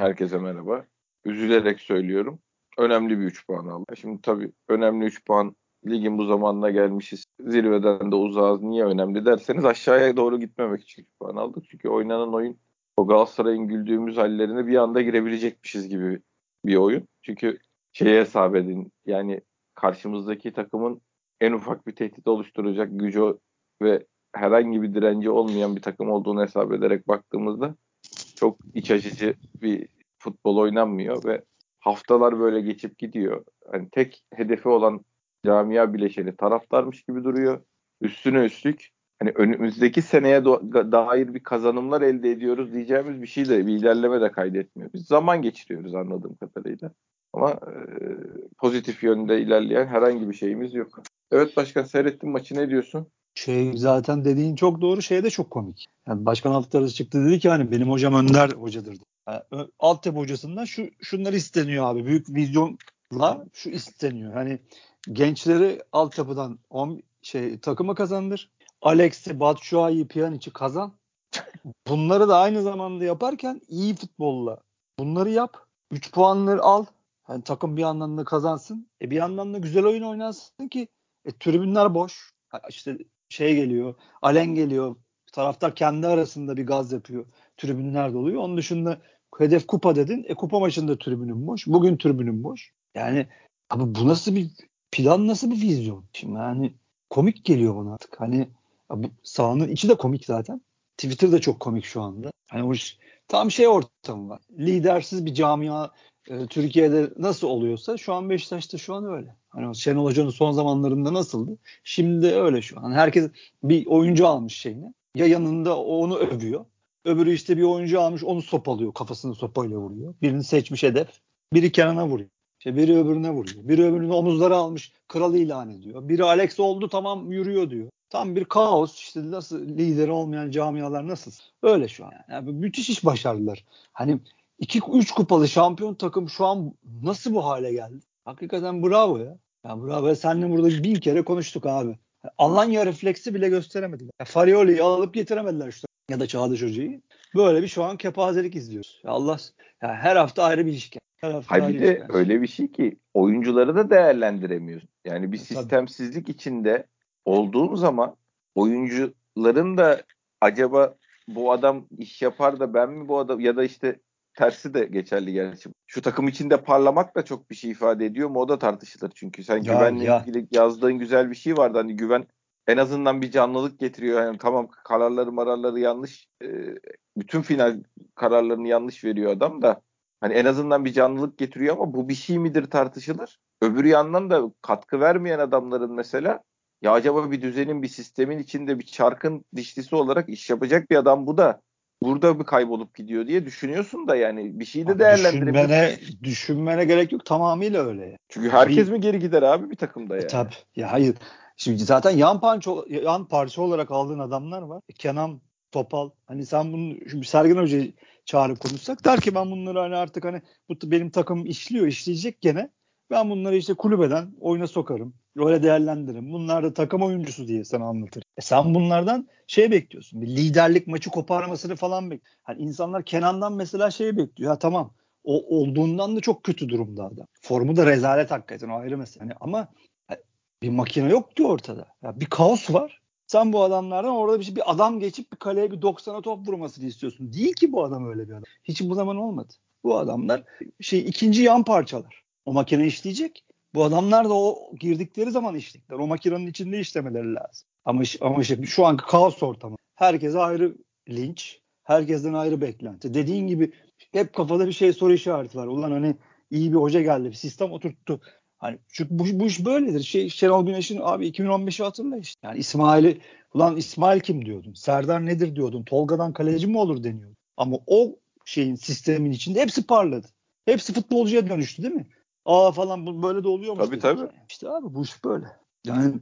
Herkese merhaba. Üzülerek söylüyorum. Önemli bir 3 puan aldı. Şimdi tabii önemli 3 puan ligin bu zamanına gelmişiz. Zirveden de uzağız. Niye önemli derseniz aşağıya doğru gitmemek için 3 puan aldık. Çünkü oynanan oyun o Galatasaray'ın güldüğümüz hallerine bir anda girebilecekmişiz gibi bir oyun. Çünkü şeye hesap edin yani karşımızdaki takımın en ufak bir tehdit oluşturacak gücü ve herhangi bir direnci olmayan bir takım olduğunu hesap ederek baktığımızda çok iç açıcı bir futbol oynanmıyor ve haftalar böyle geçip gidiyor. Hani tek hedefi olan camia bileşeni taraftarmış gibi duruyor. Üstüne üstlük hani önümüzdeki seneye dair bir kazanımlar elde ediyoruz diyeceğimiz bir şey de bir ilerleme de kaydetmiyor. Biz zaman geçiriyoruz anladığım kadarıyla. Ama e, pozitif yönde ilerleyen herhangi bir şeyimiz yok. Evet başkan seyrettim maçı ne diyorsun? Şey zaten dediğin çok doğru şey de çok komik. Yani başkan altları çıktı dedi ki hani benim hocam Önder hocadır. Yani, altyapı hocasından şu şunları isteniyor abi. Büyük vizyonla şu isteniyor. Hani gençleri altyapıdan on, şey takıma kazandır. Alex'i, Batshuayi, Pjanic'i kazan. Bunları da aynı zamanda yaparken iyi futbolla bunları yap. 3 puanları al. Yani takım bir yandan da kazansın. E bir yandan da güzel oyun oynansın ki e, tribünler boş. İşte şey geliyor. Alen geliyor. Taraftar kendi arasında bir gaz yapıyor. Tribünler doluyor. Onun dışında hedef kupa dedin. E kupa maçında tribünün boş. Bugün tribünün boş. Yani abi bu nasıl bir plan nasıl bir vizyon? Şimdi yani komik geliyor bana artık. Hani bu sahanın içi de komik zaten. Twitter da çok komik şu anda. Hani o tam şey ortamı var. Lidersiz bir camia e, Türkiye'de nasıl oluyorsa şu an Beşiktaş'ta şu an öyle. Hani Şenol Hoca'nın son zamanlarında nasıldı? Şimdi öyle şu an. Herkes bir oyuncu almış şeyini. Ya yanında onu övüyor. Öbürü işte bir oyuncu almış onu sopalıyor. Kafasını sopayla vuruyor. Birini seçmiş hedef. Biri Kenan'a vuruyor. İşte biri öbürüne vuruyor. Biri öbürünü omuzlara almış. Kralı ilan ediyor. Biri Alex oldu tamam yürüyor diyor. Tam bir kaos işte nasıl lideri olmayan camialar nasıl? Öyle şu an. Yani müthiş iş başardılar. Hani 2-3 kupalı şampiyon takım şu an nasıl bu hale geldi? Hakikaten bravo ya. Ya bravo. Seninle burada bin kere konuştuk abi. Alanya refleksi bile gösteremediler. Ya Farioli'yi alıp getiremediler işte. Ya da Çağdaş Hoca'yı. Böyle bir şu an kepazelik izliyoruz. Ya Allah ya her hafta ayrı bir ilişki. Her hafta Hayır bir de işken. öyle bir şey ki oyuncuları da değerlendiremiyorsun. Yani bir e, sistemsizlik Tabii. içinde olduğum zaman oyuncuların da acaba bu adam iş yapar da ben mi bu adam ya da işte tersi de geçerli gerçi. Şu takım içinde parlamak da çok bir şey ifade ediyor mu o da tartışılır çünkü. Sen ya, güvenle ya. ilgili yazdığın güzel bir şey vardı. Hani güven en azından bir canlılık getiriyor. Yani tamam kararları mararları yanlış. E, bütün final kararlarını yanlış veriyor adam da. Hani en azından bir canlılık getiriyor ama bu bir şey midir tartışılır. Öbür yandan da katkı vermeyen adamların mesela ya acaba bir düzenin bir sistemin içinde bir çarkın dişlisi olarak iş yapacak bir adam bu da burada bir kaybolup gidiyor diye düşünüyorsun da yani bir şey de değerlendirebilirsin. Düşünmene, düşünmene gerek yok tamamıyla öyle. Çünkü herkes bir, mi geri gider abi bir takımda yani? E, tabii. Ya hayır. Şimdi zaten yan parça, yan parça olarak aldığın adamlar var. E, Kenan, Topal. Hani sen bunu şimdi Sergen Hoca'yı çağırıp konuşsak der ki ben bunları hani artık hani bu benim takım işliyor, işleyecek gene. Ben bunları işte kulübeden oyuna sokarım. Öyle değerlendiririm. Bunlar da takım oyuncusu diye sana anlatır. E sen bunlardan şey bekliyorsun. Bir liderlik maçı koparmasını falan bek. Hani insanlar Kenan'dan mesela şey bekliyor. Ya tamam o olduğundan da çok kötü durumda adam. Formu da rezalet hakikaten o ayrı mesele. Yani ama bir makine yok ki ortada. Ya bir kaos var. Sen bu adamlardan orada bir, şey, bir adam geçip bir kaleye bir 90'a top vurmasını istiyorsun. Değil ki bu adam öyle bir adam. Hiç bu zaman olmadı. Bu adamlar şey ikinci yan parçalar. O makine işleyecek. Bu adamlar da o girdikleri zaman işledikler. O makinenin içinde işlemeleri lazım. Ama ama işte şu anki kaos ortamı. Herkese ayrı linç, herkesten ayrı beklenti. Dediğin gibi hep kafada bir şey soru işareti var. Ulan hani iyi bir hoca geldi, bir sistem oturttu. Hani çünkü bu, bu iş böyledir. Şey, Şenol Güneş'in abi 2015'i hatırla işte. Yani İsmail'i ulan İsmail kim diyordun? Serdar nedir diyordun? Tolga'dan kaleci mi olur deniyordu. Ama o şeyin sistemin içinde hepsi parladı. Hepsi futbolcuya dönüştü değil mi? Aa falan bu böyle de oluyor mu? Tabii tabii. İşte abi bu iş böyle. Yani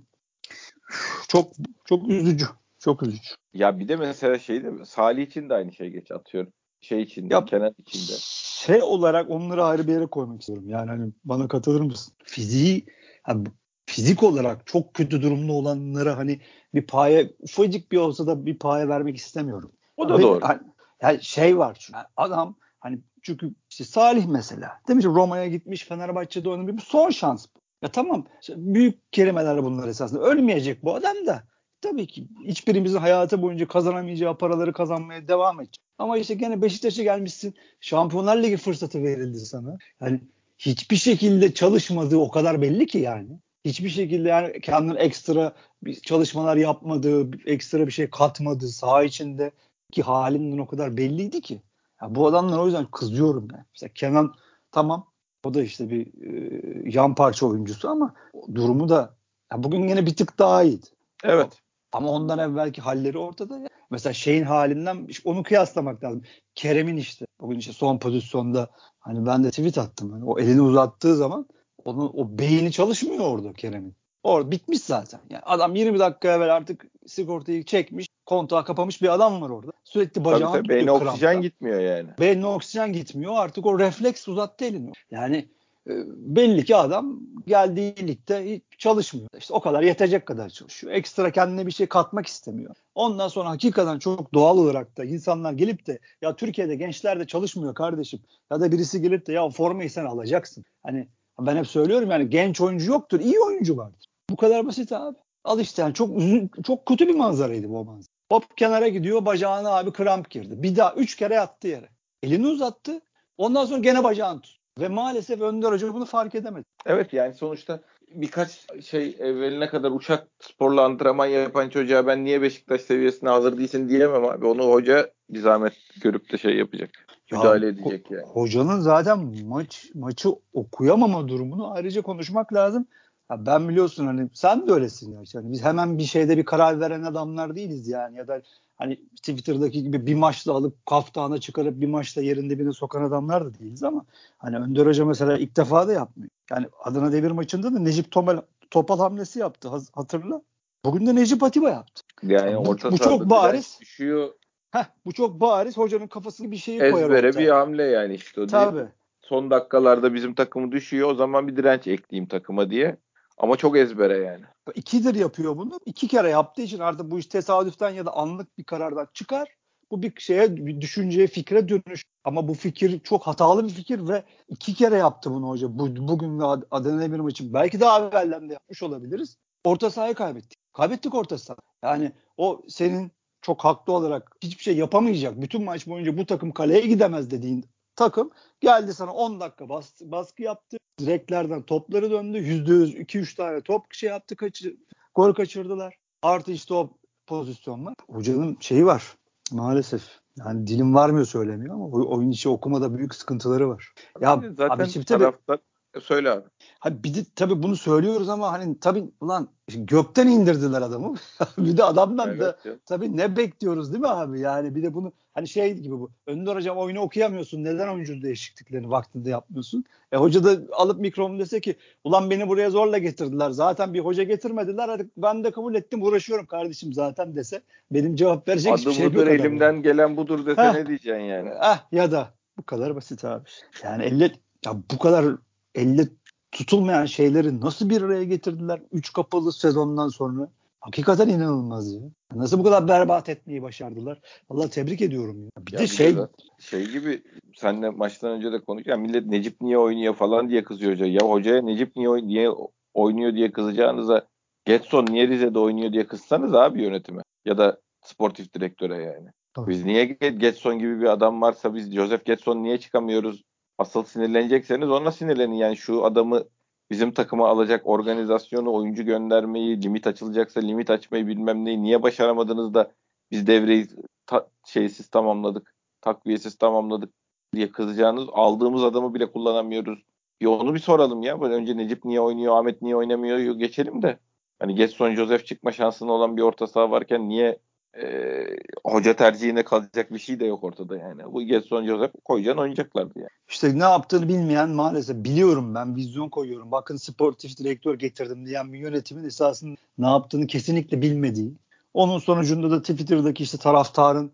çok çok üzücü. Çok üzücü. Ya bir de mesela şey de Salih için de aynı şey geç atıyorum. Şey için de, Kenan için de. Şey olarak onları ayrı bir yere koymak istiyorum. Yani hani bana katılır mısın? Fiziği hani fizik olarak çok kötü durumda olanlara hani bir paye ufacık bir olsa da bir paye vermek istemiyorum. O da Ve, doğru. Hani, yani şey var çünkü adam Hani çünkü işte Salih mesela. Demiş Roma'ya gitmiş Fenerbahçe'de oynamış. Son şans. Ya tamam büyük kelimeler bunlar esasında. Ölmeyecek bu adam da. Tabii ki hiçbirimizin hayatı boyunca kazanamayacağı paraları kazanmaya devam edecek. Ama işte gene Beşiktaş'a gelmişsin. Şampiyonlar Ligi fırsatı verildi sana. Yani hiçbir şekilde çalışmadığı o kadar belli ki yani. Hiçbir şekilde yani kendine ekstra bir çalışmalar yapmadığı, ekstra bir şey katmadığı saha içinde ki halinden o kadar belliydi ki. Ya bu adamlar o yüzden kızıyorum yani. Mesela Kenan tamam o da işte bir e, yan parça oyuncusu ama durumu da ya bugün yine bir tık daha iyiydi. Evet. Ama ondan evvelki halleri ortada ya. Mesela şeyin halinden onu kıyaslamak lazım. Kerem'in işte bugün işte son pozisyonda hani ben de tweet attım. Hani o elini uzattığı zaman onun o beyni çalışmıyor orada Kerem'in. Orada bitmiş zaten. Yani adam 20 dakika evvel artık sigortayı çekmiş, kontağı kapamış bir adam var orada. Sürekli bacağını tabii, tabii, Beyne oksijen gitmiyor yani. Beynine oksijen gitmiyor. Artık o refleks uzattı elini. Yani e, belli ki adam geldiği ligde hiç çalışmıyor. İşte o kadar yetecek kadar çalışıyor. Ekstra kendine bir şey katmak istemiyor. Ondan sonra hakikaten çok doğal olarak da insanlar gelip de ya Türkiye'de gençler de çalışmıyor kardeşim. Ya da birisi gelip de ya formayı sen alacaksın. Hani ben hep söylüyorum yani genç oyuncu yoktur, iyi oyuncu vardır. Bu kadar basit abi. Al işte yani çok üzün, çok kötü bir manzaraydı bu manzara. Hop kenara gidiyor bacağına abi kramp girdi. Bir daha üç kere yattı yere. Elini uzattı. Ondan sonra gene bacağını tut. Ve maalesef Önder Hoca bunu fark edemedi. Evet yani sonuçta birkaç şey evveline kadar uçak sporla antrenman yapan çocuğa ben niye Beşiktaş seviyesine hazır değilsin diyemem abi. Onu hoca bir zahmet görüp de şey yapacak. Müdahale ya, edecek yani. Hocanın zaten maç maçı okuyamama durumunu ayrıca konuşmak lazım. Ya ben biliyorsun hani sen de öylesin ya. Yani biz hemen bir şeyde bir karar veren adamlar değiliz yani ya da hani Twitter'daki gibi bir maçla alıp kaftana çıkarıp bir maçta yerinde dibine sokan adamlar da değiliz ama hani Önder Hoca mesela ilk defa da yapmıyor. Yani Adana Demir maçında da Necip Topal, Topal hamlesi yaptı hatırla. Bugün de Necip Atiba yaptı. Yani bu, orta bu çok bariz. Düşüyor. Heh, bu çok bariz. Hocanın kafasını bir şeyi Ezbere koyar Ezbere bir hamle yani işte o Tabii. Değil. Son dakikalarda bizim takımı düşüyor. O zaman bir direnç ekleyeyim takıma diye. Ama çok ezbere yani. İkidir yapıyor bunu. İki kere yaptığı için artık bu iş tesadüften ya da anlık bir karardan çıkar. Bu bir şeye, bir düşünceye, fikre dönüş. Ama bu fikir çok hatalı bir fikir ve iki kere yaptı bunu hoca. Bu, bugün ve Adana Demir maçı. Belki daha evvelden de yapmış olabiliriz. Orta sahayı kaybettik. Kaybettik orta saha. Yani o senin çok haklı olarak hiçbir şey yapamayacak. Bütün maç boyunca bu takım kaleye gidemez dediğin takım geldi sana 10 dakika bas, baskı yaptı. Direklerden topları döndü. %100 2-3 tane top şey yaptı. Kaçır, gol kaçırdılar. Artı işte o pozisyonlar. Hocanın şeyi var maalesef. Yani dilim varmıyor söylemiyor ama oyun içi okumada büyük sıkıntıları var. Ya zaten abi, taraftar söyle abi. Abi bir de tabii bunu söylüyoruz ama hani tabii ulan gökten indirdiler adamı. bir de adamdan evet, da ya. tabii ne bekliyoruz değil mi abi? Yani bir de bunu hani şey gibi bu. Önder hocam oyunu okuyamıyorsun. Neden oyuncu değişikliklerini vaktinde yapmıyorsun? E hoca da alıp mikrofonu dese ki ulan beni buraya zorla getirdiler. Zaten bir hoca getirmediler. Hadi ben de kabul ettim. Uğraşıyorum kardeşim zaten dese. Benim cevap verecek Adı hiçbir şey budur, yok. elimden adamı. gelen budur dese Heh. ne diyeceksin yani? Ah ya da bu kadar basit abi. Yani elle ya bu kadar elle tutulmayan şeyleri nasıl bir araya getirdiler 3 kapalı sezondan sonra? Hakikaten inanılmaz ya. Nasıl bu kadar berbat etmeyi başardılar? Vallahi tebrik ediyorum ya. Bir ya de bir şey de şey gibi senle maçtan önce de konuştuk. Yani millet Necip niye oynuyor falan diye kızıyor hoca. Ya hocaya Necip niye, oy- niye oynuyor diye kızacağınıza Getson niye Rize'de oynuyor diye kızsanız abi yönetime. Ya da sportif direktöre yani. Tabii. Biz niye Getson gibi bir adam varsa biz Joseph Getson niye çıkamıyoruz asıl sinirlenecekseniz ona sinirlenin. Yani şu adamı bizim takıma alacak organizasyonu, oyuncu göndermeyi, limit açılacaksa limit açmayı bilmem neyi niye başaramadınız da biz devreyi ta- şeysiz tamamladık, takviyesiz tamamladık diye kızacağınız aldığımız adamı bile kullanamıyoruz. Bir onu bir soralım ya. Böyle önce Necip niye oynuyor, Ahmet niye oynamıyor geçelim de. Hani Getson Joseph çıkma şansının olan bir orta saha varken niye e, hoca tercihine kalacak bir şey de yok ortada yani. Bu Getson Joseph koyacaksın oynayacaklardı yani. İşte ne yaptığını bilmeyen maalesef biliyorum ben vizyon koyuyorum. Bakın sportif direktör getirdim diyen bir yönetimin esasında ne yaptığını kesinlikle bilmediği. Onun sonucunda da Twitter'daki işte taraftarın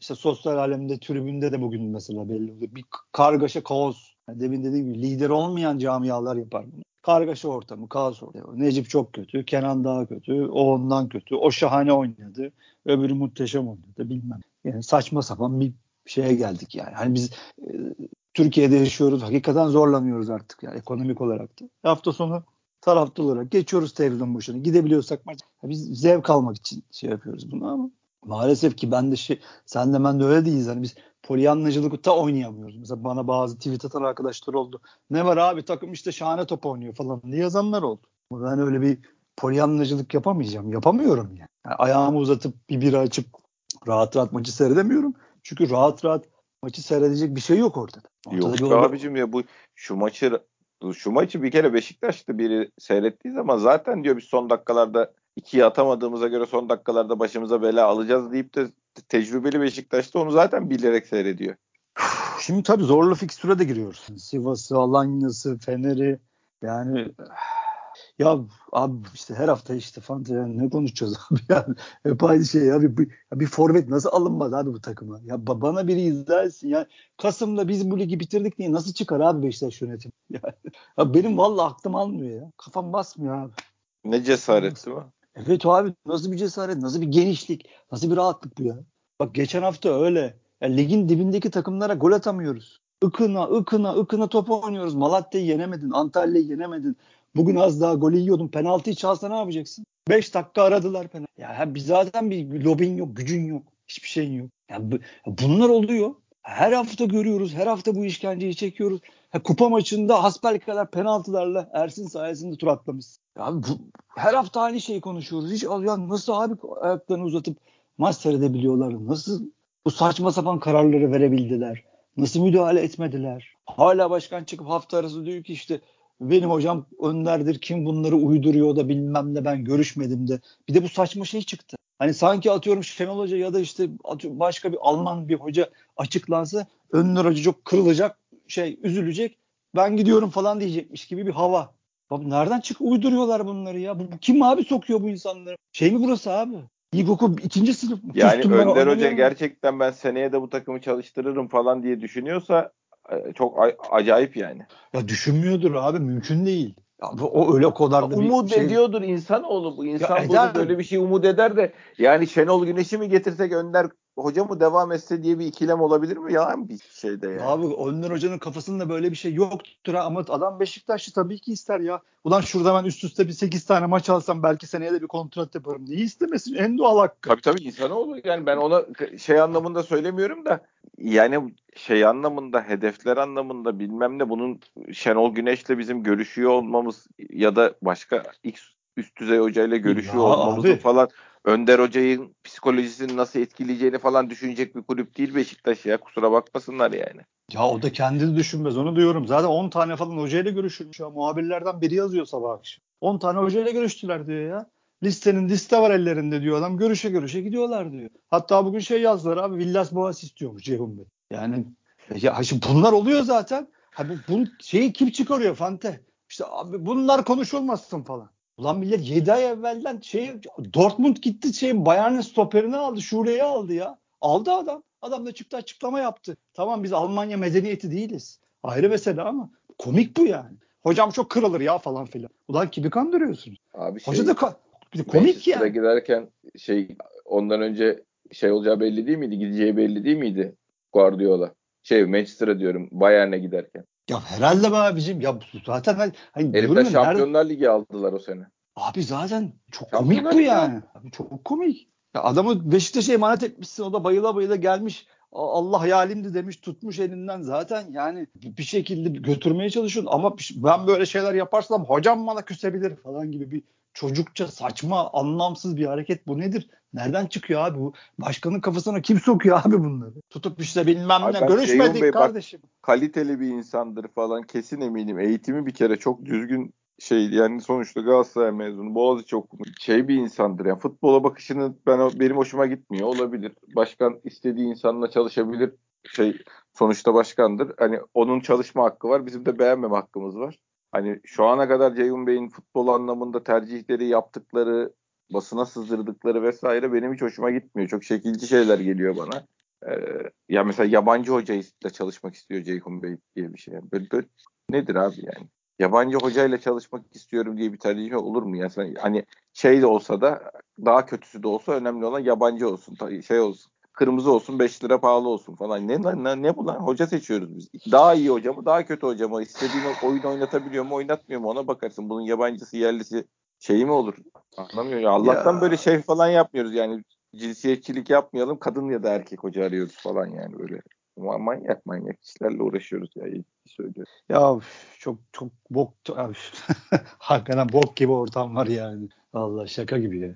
işte sosyal alemde tribünde de bugün mesela belli oluyor. Bir kargaşa kaos. Yani demin dediğim gibi lider olmayan camialar yapar bunu kargaşa ortamı, kaos ortamı. Necip çok kötü, Kenan daha kötü, o ondan kötü, o şahane oynadı, öbürü muhteşem oynadı bilmem. Yani saçma sapan bir şeye geldik yani. Hani biz e, Türkiye'de yaşıyoruz. Hakikaten zorlanıyoruz artık yani ekonomik olarak da. Hafta sonu taraftar olarak geçiyoruz televizyon başına. Gidebiliyorsak maç. Biz zevk almak için şey yapıyoruz bunu ama maalesef ki ben de şey sen de ben de öyle değiliz. Hani biz polyanlacılıkta oynayamıyoruz. Mesela bana bazı tweet atan arkadaşlar oldu. Ne var abi takım işte şahane top oynuyor falan diye yazanlar oldu. Ben öyle bir polyanlacılık yapamayacağım. Yapamıyorum yani. yani ayağımı uzatıp bir bira açıp rahat rahat maçı seyredemiyorum. Çünkü rahat rahat maçı seyredecek bir şey yok ortada. ortada yok orada... abicim ya bu şu maçı şu maçı bir kere Beşiktaş'ta biri seyrettiği zaman zaten diyor biz son dakikalarda ikiye atamadığımıza göre son dakikalarda başımıza bela alacağız deyip de tecrübeli Beşiktaş'ta onu zaten bilerek seyrediyor. Şimdi tabii zorlu fikstüre de giriyoruz. Sivas'ı, Alanya'sı, Fener'i yani ya abi işte her hafta işte Fanta yani ne konuşacağız abi yani hep aynı şey ya bir, bir, bir forvet nasıl alınmaz abi bu takıma ya bana biri izah etsin ya Kasım'da biz bu ligi bitirdik diye nasıl çıkar abi Beşiktaş yönetim yani, ya benim vallahi aklım almıyor ya kafam basmıyor abi. Ne cesaret değil mi? Evet abi nasıl bir cesaret nasıl bir genişlik nasıl bir rahatlık bu ya bak geçen hafta öyle ya ligin dibindeki takımlara gol atamıyoruz. Ikına, ıkına, ıkına top oynuyoruz. Malatya'yı yenemedin, Antalya'yı yenemedin. Bugün az daha golü yiyordun. Penaltıyı çalsa ne yapacaksın? 5 dakika aradılar penaltı. Ya biz zaten bir lobin yok, gücün yok. Hiçbir şeyin yok. Yani bunlar oluyor. Her hafta görüyoruz. Her hafta bu işkenceyi çekiyoruz. Ha, kupa maçında hasbel kadar penaltılarla Ersin sayesinde tur atlamış. Ya bu, her hafta aynı şeyi konuşuyoruz. Hiç ya nasıl abi ayaklarını uzatıp maç seyredebiliyorlar? Nasıl bu saçma sapan kararları verebildiler? Nasıl müdahale etmediler? Hala başkan çıkıp hafta arası diyor ki işte benim hocam önderdir kim bunları uyduruyor da bilmem ne ben görüşmedim de. Bir de bu saçma şey çıktı. Hani sanki atıyorum Şenol Hoca ya da işte başka bir Alman bir hoca açıklansa Önder Hoca çok kırılacak şey üzülecek ben gidiyorum falan diyecekmiş gibi bir hava. Bak nereden çık uyduruyorlar bunları ya? Bu, bu kim abi sokuyor bu insanları? Şey mi burası abi? İlkokul ikinci sınıf. Yani Önder Hoca gerçekten ben seneye de bu takımı çalıştırırım falan diye düşünüyorsa e, çok acayip yani. Ya düşünmüyordur abi mümkün değil. Ya, o öyle kadar da umut şey... ediyordur insanoğlu bu insan ya, böyle bir şey umut eder de yani Şenol Güneş'i mi getirsek Önder hoca mı devam etse diye bir ikilem olabilir mi? Yalan bir şeyde ya. Abi Önder Hoca'nın kafasında böyle bir şey yoktur ha. ama adam Beşiktaşlı tabii ki ister ya. Ulan şurada ben üst üste bir 8 tane maç alsam belki seneye de bir kontrat yaparım. Niye istemesin? En doğal hakkı. Tabii tabii insanoğlu yani ben ona şey anlamında söylemiyorum da yani şey anlamında hedefler anlamında bilmem ne bunun Şenol Güneş'le bizim görüşüyor olmamız ya da başka X üst düzey hocayla görüşüyor ya olmamızı falan Önder Hoca'nın psikolojisini nasıl etkileyeceğini falan düşünecek bir kulüp değil Beşiktaş ya. Kusura bakmasınlar yani. Ya o da kendini düşünmez onu diyorum. Zaten 10 tane falan hocayla görüşülmüş ya. Muhabirlerden biri yazıyor sabah akşam. 10 tane hocayla görüştüler diyor ya. Listenin liste var ellerinde diyor adam. Görüşe görüşe gidiyorlar diyor. Hatta bugün şey yazdılar abi Villas Boas istiyormuş Ceyhun Bey. Yani ya şimdi bunlar oluyor zaten. Ha bu, bu şeyi kim çıkarıyor Fante? İşte abi bunlar konuşulmasın falan. Ulan millet 7 ay evvelden şey Dortmund gitti şeyin Bayern'in stoperini aldı. Şure'yi aldı ya. Aldı adam. Adam da çıktı açıklama yaptı. Tamam biz Almanya medeniyeti değiliz. Ayrı mesele ama komik bu yani. Hocam çok kırılır ya falan filan. Ulan kimi kandırıyorsunuz? Abi şey, Hoca da ka- komik yani. giderken şey ondan önce şey olacağı belli değil miydi? Gideceği belli değil miydi? Guardiola. Şey Manchester'a diyorum Bayern'e giderken. Ya herhalde be abicim. Ya zaten hani, hani Herifler Şampiyonlar nerede... Ligi aldılar o sene. Abi zaten çok komik bu yani. Abi çok komik. Ya adamı Beşiktaş'a emanet etmişsin. O da bayıla bayıla gelmiş. Allah hayalimdi demiş tutmuş elinden zaten yani bir şekilde götürmeye çalışıyorsun ama ben böyle şeyler yaparsam hocam bana küsebilir falan gibi bir çocukça saçma anlamsız bir hareket bu nedir? Nereden çıkıyor abi bu? Başkanın kafasına kim sokuyor abi bunları? Tutup işte bilmem ne görüşmedik Bey, kardeşim. Bak, kaliteli bir insandır falan kesin eminim. Eğitimi bir kere çok düzgün şey yani sonuçta Galatasaray mezunu Boğaziçi okumuş şey bir insandır yani futbola bakışını ben benim hoşuma gitmiyor olabilir. Başkan istediği insanla çalışabilir şey sonuçta başkandır. Hani onun çalışma hakkı var bizim de beğenmeme hakkımız var. Hani şu ana kadar Ceyhun Bey'in futbol anlamında tercihleri yaptıkları basına sızdırdıkları vesaire benim hiç hoşuma gitmiyor. Çok şekilci şeyler geliyor bana. Ee, ya mesela yabancı hocayla çalışmak istiyor Ceyhun Bey diye bir şey. Böyle, böyle nedir abi yani? Yabancı hocayla çalışmak istiyorum diye bir tercih olur mu? Yani sen, hani şey de olsa da daha kötüsü de olsa önemli olan yabancı olsun. Şey olsun. kırmızı olsun 5 lira pahalı olsun falan. Ne, ne, ne bu lan? Hoca seçiyoruz biz. Daha iyi hoca mı daha kötü hoca mı? İstediğin oyun oynatabiliyor mu oynatmıyor mu ona bakarsın. Bunun yabancısı yerlisi şeyi mi olur? Anlamıyorum ya. Allah'tan ya. böyle şey falan yapmıyoruz yani. Cinsiyetçilik yapmayalım. Kadın ya da erkek hoca arıyoruz falan yani böyle. Manyak manyak işlerle uğraşıyoruz ya. İyi söylüyorum. Ya çok çok bok hakikaten bok gibi ortam var yani. Allah şaka gibi ya.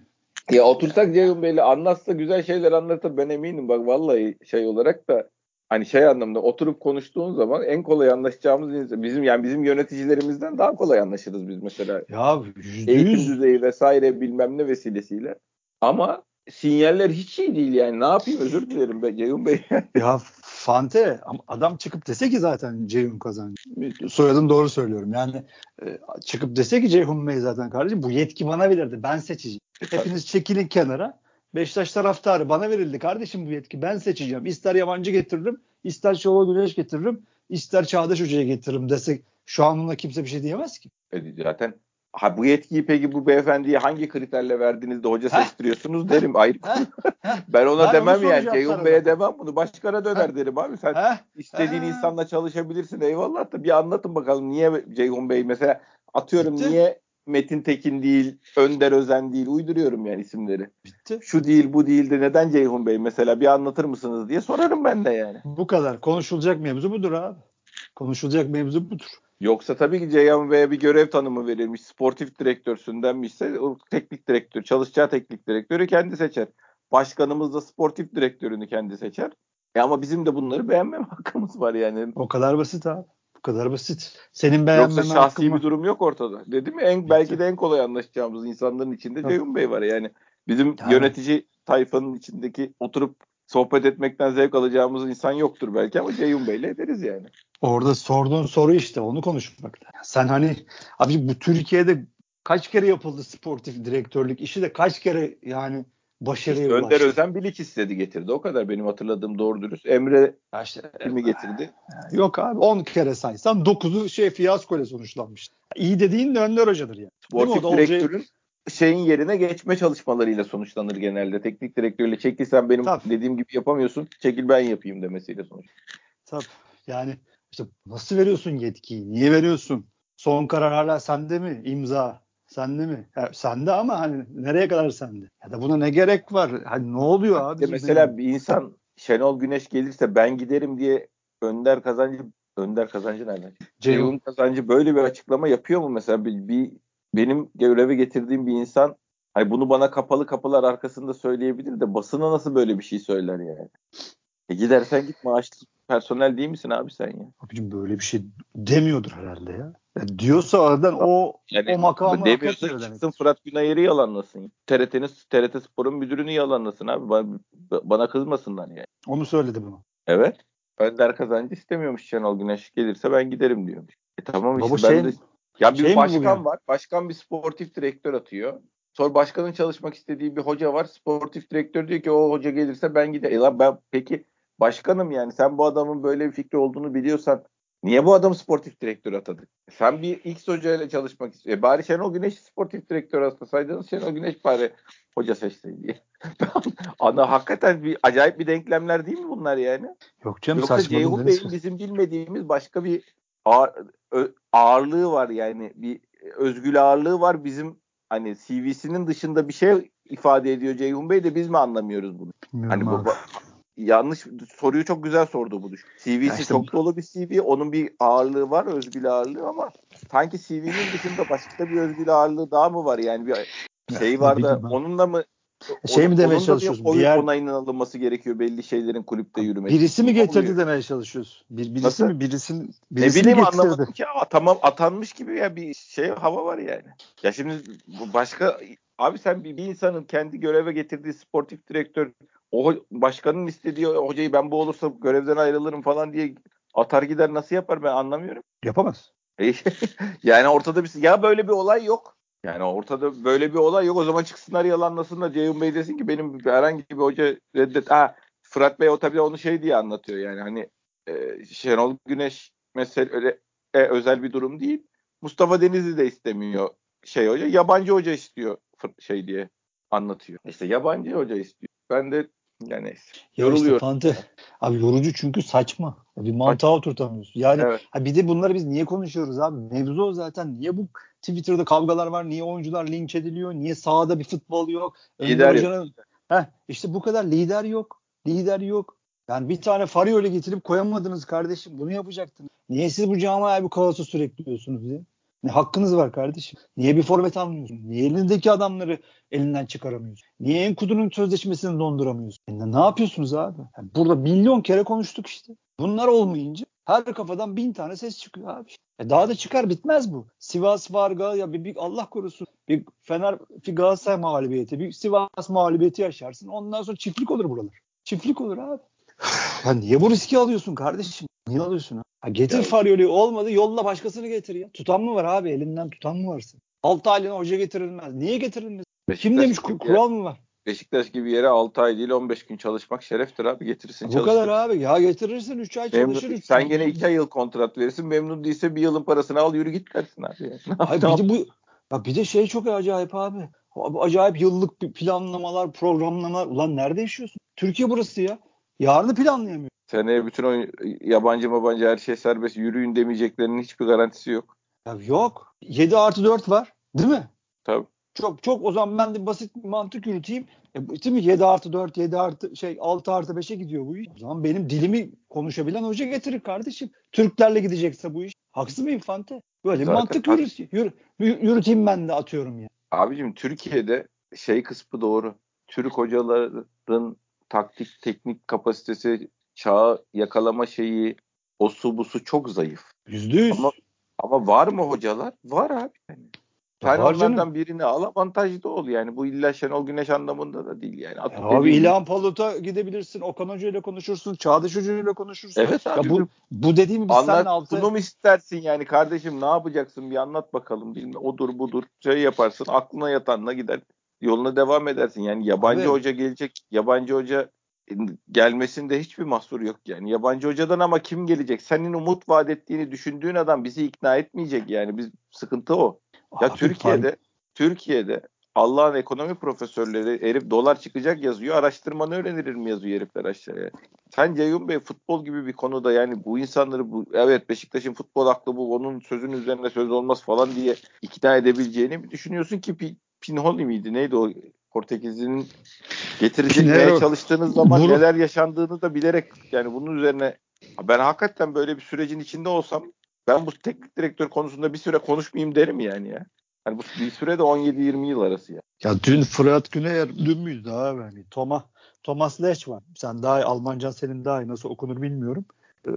Ya otursak Ceyhun Bey'le anlatsa güzel şeyler anlatır ben eminim bak vallahi şey olarak da hani şey anlamda oturup konuştuğun zaman en kolay anlaşacağımız insan bizim yani bizim yöneticilerimizden daha kolay anlaşırız biz mesela. Ya %100. eğitim düzeyi vesaire bilmem ne vesilesiyle. Ama sinyaller hiç iyi değil yani. Ne yapayım özür dilerim be Ceyhun Bey. ya Fante adam çıkıp dese ki zaten Ceyhun kazancı. Soyadım doğru söylüyorum. Yani e, çıkıp dese ki Ceyhun Bey zaten kardeşim bu yetki bana verirdi. Ben seçeceğim. Hepiniz çekilin kenara. Beşiktaş taraftarı bana verildi kardeşim bu yetki. Ben seçeceğim. İster yabancı getiririm, ister Şova Güneş getiririm, ister Çağdaş Hoca'ya getiririm desek şu an ona kimse bir şey diyemez ki. E, zaten Ha bu yetkiyi peki bu beyefendiye hangi kriterle verdiniz de hoca seçtiriyorsunuz derim ayrı. ben ona ben demem yani. Ceyhun Bey'e demem bunu. Başkana döner derim abi. Sen istediğin insanla çalışabilirsin eyvallah da bir anlatın bakalım niye Ceyhun Bey mesela atıyorum Bitti. niye Metin Tekin değil, Önder Özen değil uyduruyorum yani isimleri. Bitti. Şu değil bu değil de neden Ceyhun Bey mesela bir anlatır mısınız diye sorarım ben de yani. Bu kadar. Konuşulacak mevzu budur abi. Konuşulacak mevzu budur. Yoksa tabii ki Ceyhan Bey'e bir görev tanımı verilmiş. Sportif direktörsündenmişse o teknik direktör, çalışacağı teknik direktörü kendi seçer. Başkanımız da sportif direktörünü kendi seçer. E ama bizim de bunları beğenmem hakkımız var yani. O kadar basit abi. Kadar basit. Senin beğenmemen Yoksa şahsi bir durum yok ortada. Dedim mi? En, belki de en kolay anlaşacağımız insanların içinde Ceyhun Bey var. Yani bizim yani. yönetici tayfanın içindeki oturup sohbet etmekten zevk alacağımız insan yoktur belki ama Ceyhun Bey'le ederiz yani. Orada sorduğun soru işte onu konuşmakta. Sen hani abi bu Türkiye'de kaç kere yapıldı sportif direktörlük işi de kaç kere yani başarıya ulaştı. Önder Özen Bilik istedi getirdi. O kadar benim hatırladığım doğru dürüst. Emre işte, kimi getirdi? Yok abi 10 kere saysan 9'u şey fiyasko ile sonuçlanmış. İyi dediğin de Önder Hoca'dır yani. Sportif direktörün şeyin yerine geçme çalışmalarıyla sonuçlanır genelde. Teknik direktörle çekilsen benim Tabii. dediğim gibi yapamıyorsun. Çekil ben yapayım demesiyle sonuç. Tabii. Yani işte nasıl veriyorsun yetkiyi? Niye veriyorsun? Son karar hala sende mi? İmza sende mi? Ya, sende ama hani nereye kadar sende? Ya da buna ne gerek var? Hani ne oluyor abi? İşte mesela benim? bir insan Şenol Güneş gelirse ben giderim diye Önder Kazancı Önder Kazancı nereden? Ceyhun Kazancı böyle bir açıklama yapıyor mu mesela bir, bir benim göreve getirdiğim bir insan hani bunu bana kapalı kapılar arkasında söyleyebilir de basına nasıl böyle bir şey söyler yani? E gidersen git maaşlı personel değil misin abi sen ya? Abicim böyle bir şey demiyordur herhalde ya. Ya diyorsa oradan o yani, o makamı demiyorsa çıksın. Fırat Günayır'ı yalanlasın. TRT'nin TRT Spor'un müdürünü yalanlasın abi. Bana, bana kızmasınlar yani. Onu söyledi bunu. Evet. Önder kazancı istemiyormuş Şenol Güneş gelirse ben giderim diyormuş. E tamam işte Baba ben şey, de ya bir şey başkan var. Başkan bir sportif direktör atıyor. Sonra başkanın çalışmak istediği bir hoca var. Sportif direktör diyor ki o hoca gelirse ben giderim. E ben peki başkanım yani sen bu adamın böyle bir fikri olduğunu biliyorsan niye bu adamı sportif direktör atadın? Sen bir X hoca ile çalışmak istiyor. E bari Şenol Güneş sportif direktör atasaydınız Şenol Güneş bari hoca seçseydi. Ana hakikaten bir acayip bir denklemler değil mi bunlar yani? Yok canım Yoksa Ceyhun Bey'in bizim bilmediğimiz başka bir ağır, ağırlığı var yani bir özgül ağırlığı var bizim hani CV'sinin dışında bir şey ifade ediyor Ceyhun Bey de biz mi anlamıyoruz bunu? Bilmiyorum hani bu yanlış soruyu çok güzel sordu bu düşün. CV'si işte, çok dolu bir CV. Onun bir ağırlığı var, özgül ağırlığı ama sanki CV'nin dışında başka bir özgül ağırlığı daha mı var? Yani bir şey var da onunla mı şey mi demeye çalışıyorsun? Bir diğer... onayının alınması gerekiyor belli şeylerin kulüpte yürümesi. Birisi mi getirdi oluyor? demeye çalışıyorsun? Bir, birisi Nasıl? mi? Birisi, birisi ne bileyim mi anlamadım ki ama tamam atanmış gibi ya bir şey hava var yani. Ya şimdi bu başka abi sen bir, bir insanın kendi göreve getirdiği sportif direktör o başkanın istediği hocayı ben bu olursa görevden ayrılırım falan diye atar gider nasıl yapar ben anlamıyorum. Yapamaz. yani ortada bir ya böyle bir olay yok. Yani ortada böyle bir olay yok. O zaman çıksınlar yalanlasınlar. Ceyhun Bey desin ki benim herhangi bir hoca reddet. Ha Fırat Bey o tabii onu şey diye anlatıyor yani hani e, Şenol Güneş mesele e, özel bir durum değil. Mustafa Denizli de istemiyor şey hoca. Yabancı hoca istiyor şey diye anlatıyor. İşte yabancı hoca istiyor. Ben de Yani neyse. Ya Yoruluyor. işte Fante, abi yorucu çünkü saçma. Bir mantığa oturtamıyorsun. Yani Evet. ha bir de bunları biz niye konuşuyoruz abi? Mevzu o zaten. Niye bu Twitter'da kavgalar var? Niye oyuncular linç ediliyor? Niye sahada bir futbol yok? Lider Önder yok. Hoca'nın- Heh, işte bu kadar lider yok. Lider yok. Yani bir tane Farioli getirip koyamadınız kardeşim. Bunu yapacaktınız. Niye siz bu camiaya bir kaosu sürekli diyorsunuz diye? Ne hakkınız var kardeşim? Niye bir forvet almıyorsun? Niye elindeki adamları elinden çıkaramıyorsun? Niye Enkudu'nun sözleşmesini donduramıyorsun? E ne- yapıyorsunuz abi? Yani burada milyon kere konuştuk işte. Bunlar olmayınca her kafadan bin tane ses çıkıyor abi. E daha da çıkar bitmez bu. Sivas var Gal- ya bir, bir Allah korusun bir Fener bir Galatasaray mağlubiyeti bir Sivas mağlubiyeti yaşarsın. Ondan sonra çiftlik olur buralar. Çiftlik olur abi. ya niye bu riski alıyorsun kardeşim? Niye alıyorsun? Ha getir Ya- Farioli olmadı yolla başkasını getir ya. Tutan mı var abi elinden tutan mı varsın? 6 aylığına hoca getirilmez. Niye getirilmez? Kim Beşiktaş demiş gibi ku- yer- kural mı var? Beşiktaş gibi yere 6 ay değil 15 gün çalışmak şereftir abi. Getirirsin Bu çalıştır. kadar abi. Ya getirirsin 3 ay Memnun, çalışır. üç- sen gene 2 yıl kontrat verirsin. Memnun değilse bir yılın parasını al yürü git dersin abi. ya. Hayır, yap- bir de bu ya bir de şey çok acayip abi. Acayip yıllık bir planlamalar, programlamalar. Ulan nerede yaşıyorsun? Türkiye burası ya. Yarını planlayamıyor. Seneye bütün oyun, yabancı mabancı her şey serbest. Yürüyün demeyeceklerinin hiçbir garantisi yok. Ya yok. 7 artı 4 var. Değil mi? Tabii. Çok çok o zaman ben de basit bir mantık yürüteyim. E, değil mi? 7 artı 4, 7 artı şey 6 artı 5'e gidiyor bu iş. O zaman benim dilimi konuşabilen hoca getirir kardeşim. Türklerle gidecekse bu iş. Haksız mıyım Fante? Böyle Zaten mantık hak- yürü, yürü, yürüteyim ben de atıyorum ya. Abicim Türkiye'de şey kısmı doğru. Türk hocaların taktik, teknik kapasitesi, çağı yakalama şeyi, o su bu su çok zayıf. Yüzde yüz. Ama- Ama var mı hocalar? Var abi. Yani. Ya Sen onlardan birini al avantajlı ol yani. Bu illa Şenol Güneş anlamında da değil yani. At- Ya abi dediğin- İlhan Palut'a gidebilirsin. Okan Hoca ile konuşursun. Çağdaş Hoca ile konuşursun. Evet abi. Ya bu, bu dediğimi biz seninle Anlat altı... sunum istersin yani kardeşim ne yapacaksın bir anlat bakalım bilmem odur budur şey yaparsın aklına yatanla gider yoluna devam edersin yani yabancı Abi- hoca gelecek yabancı hoca gelmesinde hiçbir mahsur yok yani. Yabancı hocadan ama kim gelecek? Senin umut vaat ettiğini düşündüğün adam bizi ikna etmeyecek yani. Biz sıkıntı o. Ya Abi Türkiye'de Türkiye'de Allah'ın ekonomi profesörleri herif dolar çıkacak yazıyor araştırmanı öğrenilir mi yazıyor herifler aşağıya. Sen Ceyhun Bey futbol gibi bir konuda yani bu insanları bu evet Beşiktaş'ın futbol aklı bu onun sözün üzerine söz olmaz falan diye ikna edebileceğini mi düşünüyorsun ki Pi- Pinholi miydi? Neydi o Portekizli'nin getirecek Pinheiro. çalıştığınız zaman Vuru- neler yaşandığını da bilerek yani bunun üzerine ben hakikaten böyle bir sürecin içinde olsam ben bu teknik direktör konusunda bir süre konuşmayayım derim yani ya. Hani bu bir süre de 17-20 yıl arası ya. Ya dün Fırat Güneyer dün müydü abi? Yani Thomas, Thomas Lech var. Sen daha iyi Almancan senin daha iyi nasıl okunur bilmiyorum. Ee,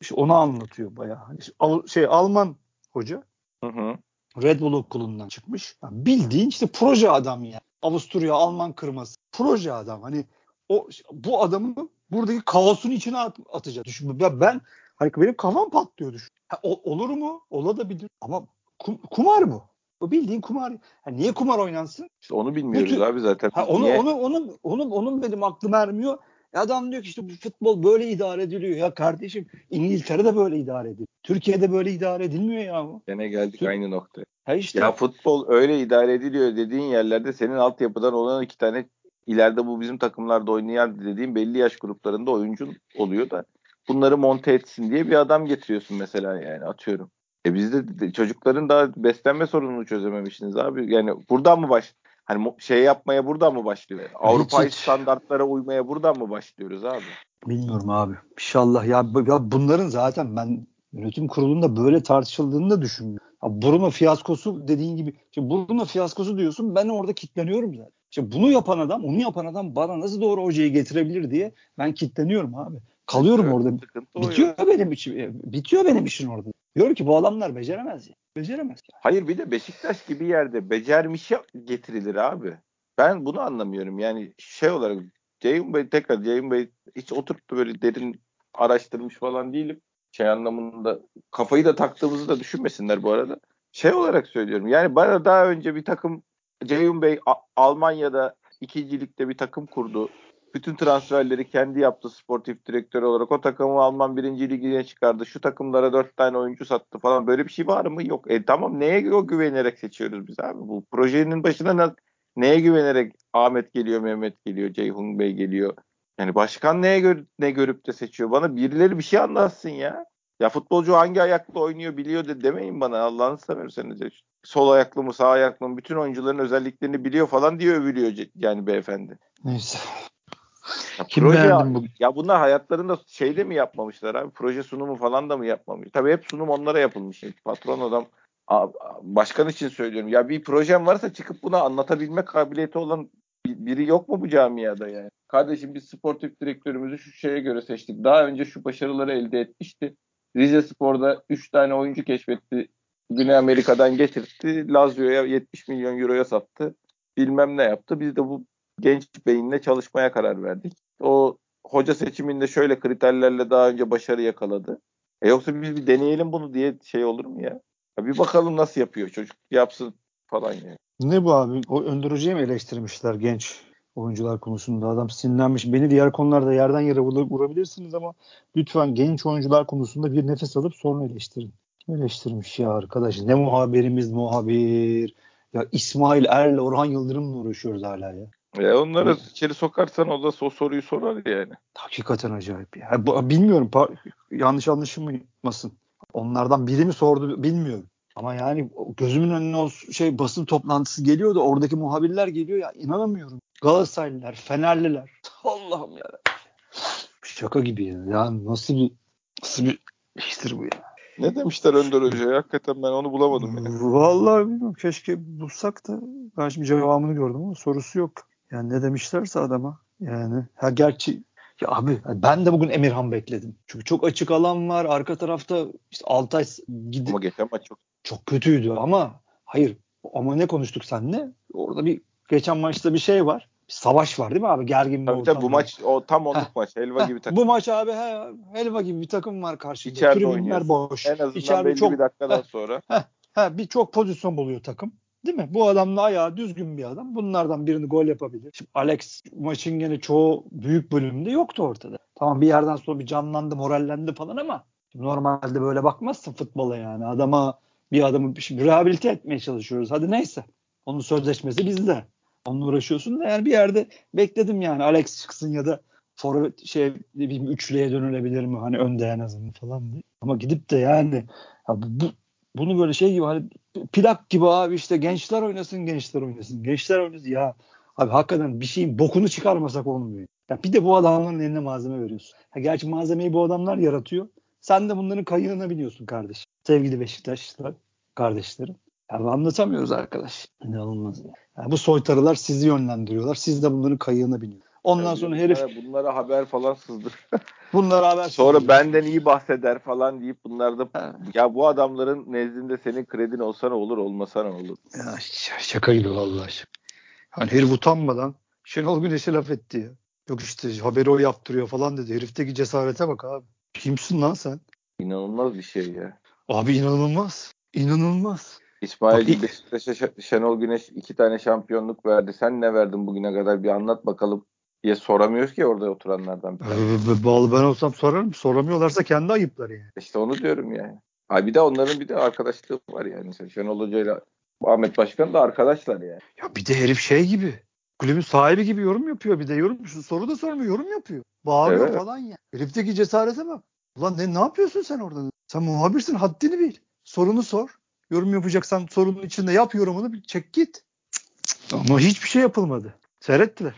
işte onu anlatıyor bayağı. Hani Al- şey Alman hoca Hı hı. Red Bull okulundan çıkmış. Yani bildiğin işte proje adam ya. Avusturya Alman kırması. Proje adam. Hani o bu adamı buradaki kaosun içine at, atacak. Düşün. Ben, ben hani benim kafam patlıyor düşün. Ha, o- olur mu? Olabilir. Ama kum- kumar bu. Bu bildiğin kumar. Ha, niye kumar oynansın? İşte onu bilmiyoruz Bu tür- abi zaten. Ha, onu, Niye? onu, onun, onun, onun benim aklım ermiyor. Adam diyor ki işte bu futbol böyle idare ediliyor. Ya kardeşim İngiltere'de böyle idare ediliyor. Türkiye'de böyle idare edilmiyor ya. Gene geldik Tür- aynı noktaya. Ha işte. Ya futbol öyle idare ediliyor dediğin yerlerde senin altyapıdan olan iki tane ileride bu bizim takımlarda oynayan dediğim belli yaş gruplarında oyuncun oluyor da bunları monte etsin diye bir adam getiriyorsun mesela yani atıyorum. E bizde de çocukların daha beslenme sorununu çözememişsiniz abi. Yani buradan mı baş hani şey yapmaya buradan mı başlıyor? Avrupa hiç. standartlara uymaya buradan mı başlıyoruz abi? Bilmiyorum abi. İnşallah ya, ya bunların zaten ben yönetim kurulunda böyle tartışıldığını da düşünmüyorum. Ya Bruno fiyaskosu dediğin gibi. Şimdi Bruno fiyaskosu diyorsun ben orada kitleniyorum zaten. İşte bunu yapan adam, onu yapan adam bana nasıl doğru hocayı getirebilir diye ben kitleniyorum abi. Kalıyorum Evet, orada. Ya. Bitiyor benim için. Bitiyor benim işin orada. Diyorum ki bu adamlar beceremez. Beceremez. ya. Hayır bir de Beşiktaş gibi yerde becermişe getirilir abi. Ben bunu anlamıyorum. Yani şey olarak Ceyhun Bey tekrar Ceyhun Bey hiç oturup da böyle derin araştırmış falan değilim. Şey anlamında kafayı da taktığımızı da düşünmesinler bu arada. Şey olarak söylüyorum. Yani bana daha önce bir takım Ceyhun Bey A- Almanya'da ikincilikte bir takım kurdu. Bütün transferleri kendi yaptı sportif direktör olarak. O takımı Alman birinci ligine çıkardı. Şu takımlara dört tane oyuncu sattı falan. Böyle bir şey var mı? Yok. E tamam neye o güvenerek seçiyoruz biz abi? Bu projenin başına ne- neye güvenerek Ahmet geliyor, Mehmet geliyor, Ceyhun Bey geliyor. Yani başkan neye gör ne görüp de seçiyor? Bana birileri bir şey anlatsın ya. Ya futbolcu hangi ayakla oynuyor biliyor de demeyin bana Allah'ını severseniz. Sol ayaklı mı sağ ayaklı mı bütün oyuncuların özelliklerini biliyor falan diye övülüyor yani beyefendi. Neyse. Ya Kim proje, beğendin bu? Ya bunlar hayatlarında şeyde mi yapmamışlar abi? Proje sunumu falan da mı yapmamış? Tabii hep sunum onlara yapılmış. Patron adam başkan için söylüyorum. Ya bir projem varsa çıkıp buna anlatabilme kabiliyeti olan biri yok mu bu camiada yani? Kardeşim biz sportif direktörümüzü şu şeye göre seçtik. Daha önce şu başarıları elde etmişti. Rize Spor'da 3 tane oyuncu keşfetti. Güney Amerika'dan getirtti. Lazio'ya 70 milyon euroya sattı. Bilmem ne yaptı. Biz de bu genç beyinle çalışmaya karar verdik. O hoca seçiminde şöyle kriterlerle daha önce başarı yakaladı. E yoksa biz bir deneyelim bunu diye şey olur mu ya? ya bir bakalım nasıl yapıyor çocuk yapsın falan yani. Ne bu abi? O Önder Hoca'yı mı eleştirmişler genç oyuncular konusunda? Adam sinirlenmiş. Beni diğer konularda yerden yere vurabilirsiniz ama lütfen genç oyuncular konusunda bir nefes alıp sonra eleştirin. Eleştirmiş ya arkadaş. Ne muhabirimiz muhabir. Ya İsmail Er'le Orhan Yıldırım'la uğraşıyoruz hala ya. E onları evet. içeri sokarsan o da o soruyu sorar yani. Hakikaten acayip ya. Bilmiyorum yanlış anlaşılmasın. Onlardan biri mi sordu bilmiyorum. Ama yani gözümün önüne o şey basın toplantısı geliyor da oradaki muhabirler geliyor ya inanamıyorum. Galatasaraylılar, Fenerliler. Allah'ım ya. Şaka gibi ya. Ya nasıl bir nasıl bir iştir bu ya. Ne demişler Önder Hoca'ya? Hakikaten ben onu bulamadım. Yani. Vallahi bilmiyorum. Keşke bulsak da ben şimdi cevabını gördüm ama sorusu yok. Yani ne demişlerse adama. Yani ha gerçi ya abi ben de bugün Emirhan bekledim. Çünkü çok açık alan var. Arka tarafta işte Altay gidip ama geçen maç çok çok kötüydü ama hayır ama ne konuştuk seninle? Orada bir geçen maçta bir şey var. Bir savaş var değil mi abi? Gergin bir tabii, tabii bu maç o tam onluk maç. Helva heh, gibi takım. Bu maç abi he, helva gibi bir takım var karşında. İçeride oynuyor. boş. En azından İçeride belli çok, bir dakikadan heh, sonra. Heh, heh, bir çok pozisyon buluyor takım. Değil mi? Bu adam da ayağı düzgün bir adam. Bunlardan birini gol yapabilir. Şimdi Alex maçın gene çoğu büyük bölümünde yoktu ortada. Tamam bir yerden sonra bir canlandı, morallendi falan ama normalde böyle bakmazsın futbola yani. Adama bir adamı şimdi rehabilite etmeye çalışıyoruz. Hadi neyse. Onun sözleşmesi bizde. Onunla uğraşıyorsun da yani bir yerde bekledim yani Alex çıksın ya da forvet şey ne bileyim üçlüye dönülebilir mi hani önde en azından falan diye. Ama gidip de yani ya bu, bunu böyle şey gibi hani plak gibi abi işte gençler oynasın gençler oynasın gençler oynasın ya abi hakikaten bir şeyin bokunu çıkarmasak olmuyor. Ya bir de bu adamların eline malzeme veriyorsun. Ya gerçi malzemeyi bu adamlar yaratıyor. Sen de bunların kayığına biniyorsun kardeş. Sevgili Beşiktaşlılar, kardeşlerim. Yani anlatamıyoruz arkadaş. İnanılmaz. Yani bu soytarılar sizi yönlendiriyorlar. Siz de bunların kayığına biniyorsunuz. Ondan yani sonra herif... Bunlara haber falan sızdır. bunlara haber Sonra sızdır. benden iyi bahseder falan deyip bunlar da ya bu adamların nezdinde senin kredin olsa ne olur olmasa ne olur. Ya şaka gibi vallahi. Hani herif utanmadan Şenol Güneş'e laf etti ya. Yok işte haberi o yaptırıyor falan dedi. Herifteki cesarete bak abi. Kimsin lan sen? İnanılmaz bir şey ya. Abi inanılmaz. İnanılmaz. İsmail Beşiktaş'a Şenol Güneş iki tane şampiyonluk verdi. Sen ne verdin bugüne kadar bir anlat bakalım diye soramıyoruz ki orada oturanlardan. Bağlı ben olsam sorarım. Soramıyorlarsa kendi ayıpları yani. İşte onu diyorum yani. Ay bir de onların bir de arkadaşlığı var yani. Mesela Şenol Hoca ile Ahmet Başkan da arkadaşlar yani. Ya bir de herif şey gibi. Kulübün sahibi gibi yorum yapıyor bir de yorum soru da sormuyor yorum yapıyor. Bağırıyor evet. falan ya. Herifteki cesarete bak. Ulan ne, ne yapıyorsun sen orada? Sen muhabirsin haddini bil. Sorunu sor. Yorum yapacaksan sorunun içinde yap yorumunu. Çek git. Ama hiçbir şey yapılmadı. Seyrettiler.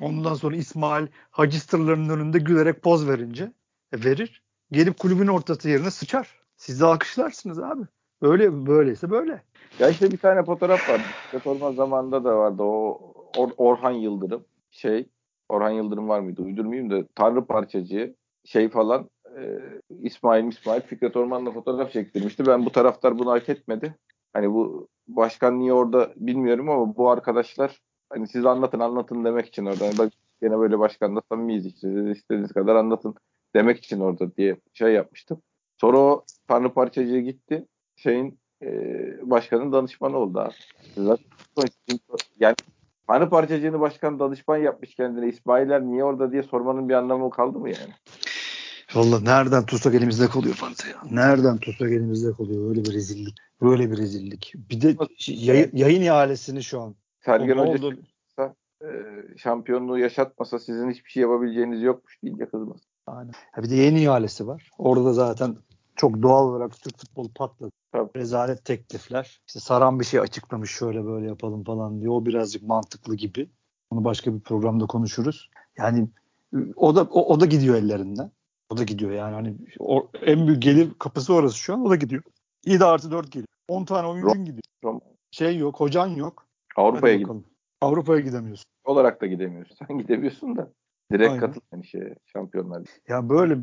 Ondan sonra İsmail Hacistırların önünde gülerek poz verince e, verir. Gelip kulübün ortası yerine sıçar. Siz de alkışlarsınız abi. Böyle böyleyse böyle. Ya işte bir tane fotoğraf var. Reforma zamanında da vardı. O Or Orhan Yıldırım şey Orhan Yıldırım var mıydı? Uydurmayayım da Tanrı parçacığı şey falan e, İsmail İsmail Fikret Orman'la fotoğraf çektirmişti. Ben bu taraftar bunu hak etmedi. Hani bu başkan niye orada bilmiyorum ama bu arkadaşlar hani siz anlatın anlatın demek için orada. Bak gene böyle başkanla samimiyiz işte siz istediğiniz kadar anlatın demek için orada diye şey yapmıştım. Sonra o Tanrı parçacığı gitti. Şeyin e, başkanın danışmanı oldu abi. Yani Tanrı parçacığını başkan danışman yapmış kendine İsmail'ler niye orada diye sormanın bir anlamı kaldı mı yani? Valla nereden tutsak elimizde kalıyor Fanta ya. Nereden tutsak elimizde kalıyor. Öyle bir rezillik. Böyle bir rezillik. Bir de yayın, yayın ihalesini şu an Sergen Hoca oldu? e, şampiyonluğu yaşatmasa sizin hiçbir şey yapabileceğiniz yokmuş deyince kızmaz. Aynen. Ha bir de yeni ihalesi var. Orada zaten çok doğal olarak Türk futbolu patladı. Tabii. Rezalet teklifler. İşte Saran bir şey açıklamış şöyle böyle yapalım falan diye. O birazcık mantıklı gibi. Onu başka bir programda konuşuruz. Yani o da o, o da gidiyor ellerinden. O da gidiyor yani hani o, en büyük gelir kapısı orası şu an o da gidiyor. 7 artı 4 geliyor. 10 tane oyuncun gidiyor. Şey yok, hocan yok. Avrupa'ya bakalım. Avrupa'ya gidemiyorsun. olarak da gidemiyorsun. Sen gidemiyorsun da. Direkt Aynen. katıl yani şeye, şampiyonlar Ligi Ya böyle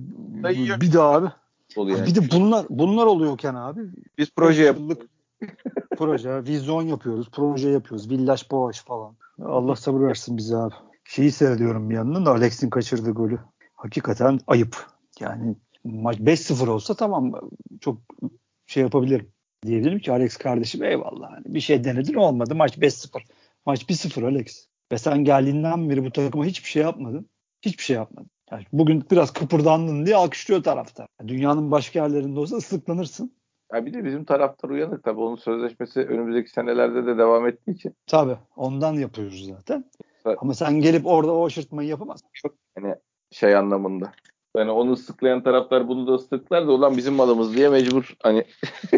Dayı- bir de abi oluyor yani. bir de bunlar bunlar oluyorken abi Biz proje yap. yıllık proje, vizyon yapıyoruz, proje yapıyoruz. Villaş Boğaç falan. Allah sabır versin bize abi. Şeyi seyrediyorum bir yandan da Alex'in kaçırdığı golü. Hakikaten ayıp. Yani maç 5-0 olsa tamam çok şey yapabilirim. Diyebilirim ki Alex kardeşim eyvallah. Hani bir şey denedin olmadı. Maç 5-0. Maç 1-0 Alex. Ve sen geldiğinden beri bu takıma hiçbir şey yapmadın. Hiçbir şey yapmadın. Yani bugün biraz kıpırdandın diye alkışlıyor taraftar. Dünyanın başka yerlerinde olsa ıslıklanırsın. Ya bir de bizim taraftar uyanık tabii. Onun sözleşmesi önümüzdeki senelerde de devam ettiği için. Tabii ondan yapıyoruz zaten. Evet. Ama sen gelip orada o aşırtmayı yapamazsın. Çok hani şey anlamında. Yani onu ıslıklayan taraftar bunu da ıslıklar da ulan bizim malımız diye mecbur hani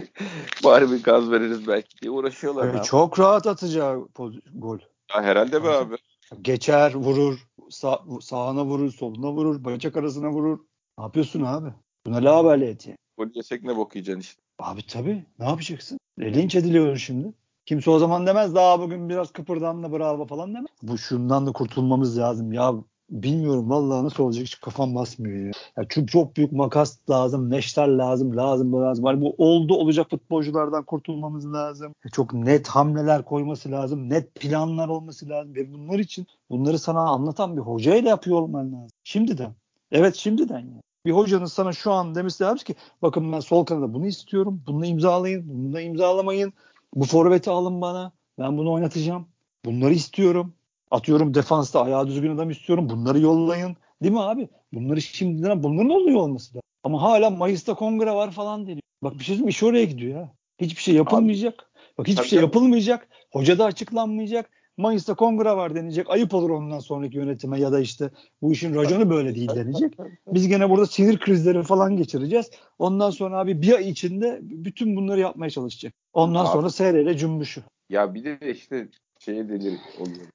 bari bir gaz veririz belki diye uğraşıyorlar. Ne çok rahat atacağı gol. Ya herhalde be abi. Geçer, vurur, sağ, sağına vurur, soluna vurur, bacak arasına vurur. Ne yapıyorsun abi? Buna la haberliyet yani. Gol yesek ne bok yiyeceksin işte. Abi tabii. Ne yapacaksın? E, linç ediliyorsun şimdi. Kimse o zaman demez daha bugün biraz kıpırdanla bravo falan demez. Bu şundan da kurtulmamız lazım. Ya bilmiyorum vallahi nasıl olacak hiç kafam basmıyor ya. ya çünkü çok büyük makas lazım, neşter lazım, lazım lazım. Hani bu oldu olacak futbolculardan kurtulmamız lazım. Çok net hamleler koyması lazım, net planlar olması lazım. Ve bunlar için bunları sana anlatan bir hocayla yapıyor olman lazım. Şimdiden. Evet şimdiden yani. Bir hocanın sana şu an demesi lazım ki bakın ben sol kanada bunu istiyorum. Bunu imzalayın, bunu da imzalamayın. Bu forveti alın bana. Ben bunu oynatacağım. Bunları istiyorum. Atıyorum defansta ayağı düzgün adam istiyorum. Bunları yollayın. Değil mi abi? Bunları şimdiden bunların oluyor olması lazım. Ama hala Mayıs'ta kongre var falan deniyor. Bak bir şey mi? iş oraya gidiyor ya. Hiçbir şey yapılmayacak. Bak hiçbir Tabii şey yapılmayacak. Hoca da açıklanmayacak. Mayıs'ta kongre var denecek. Ayıp olur ondan sonraki yönetime ya da işte bu işin raconu böyle değil denecek. Biz gene burada sinir krizleri falan geçireceğiz. Ondan sonra abi bir ay içinde bütün bunları yapmaya çalışacak. Ondan Abi. sonra seyreyle cümbüşü. Ya bir de işte şeye delir oluyor.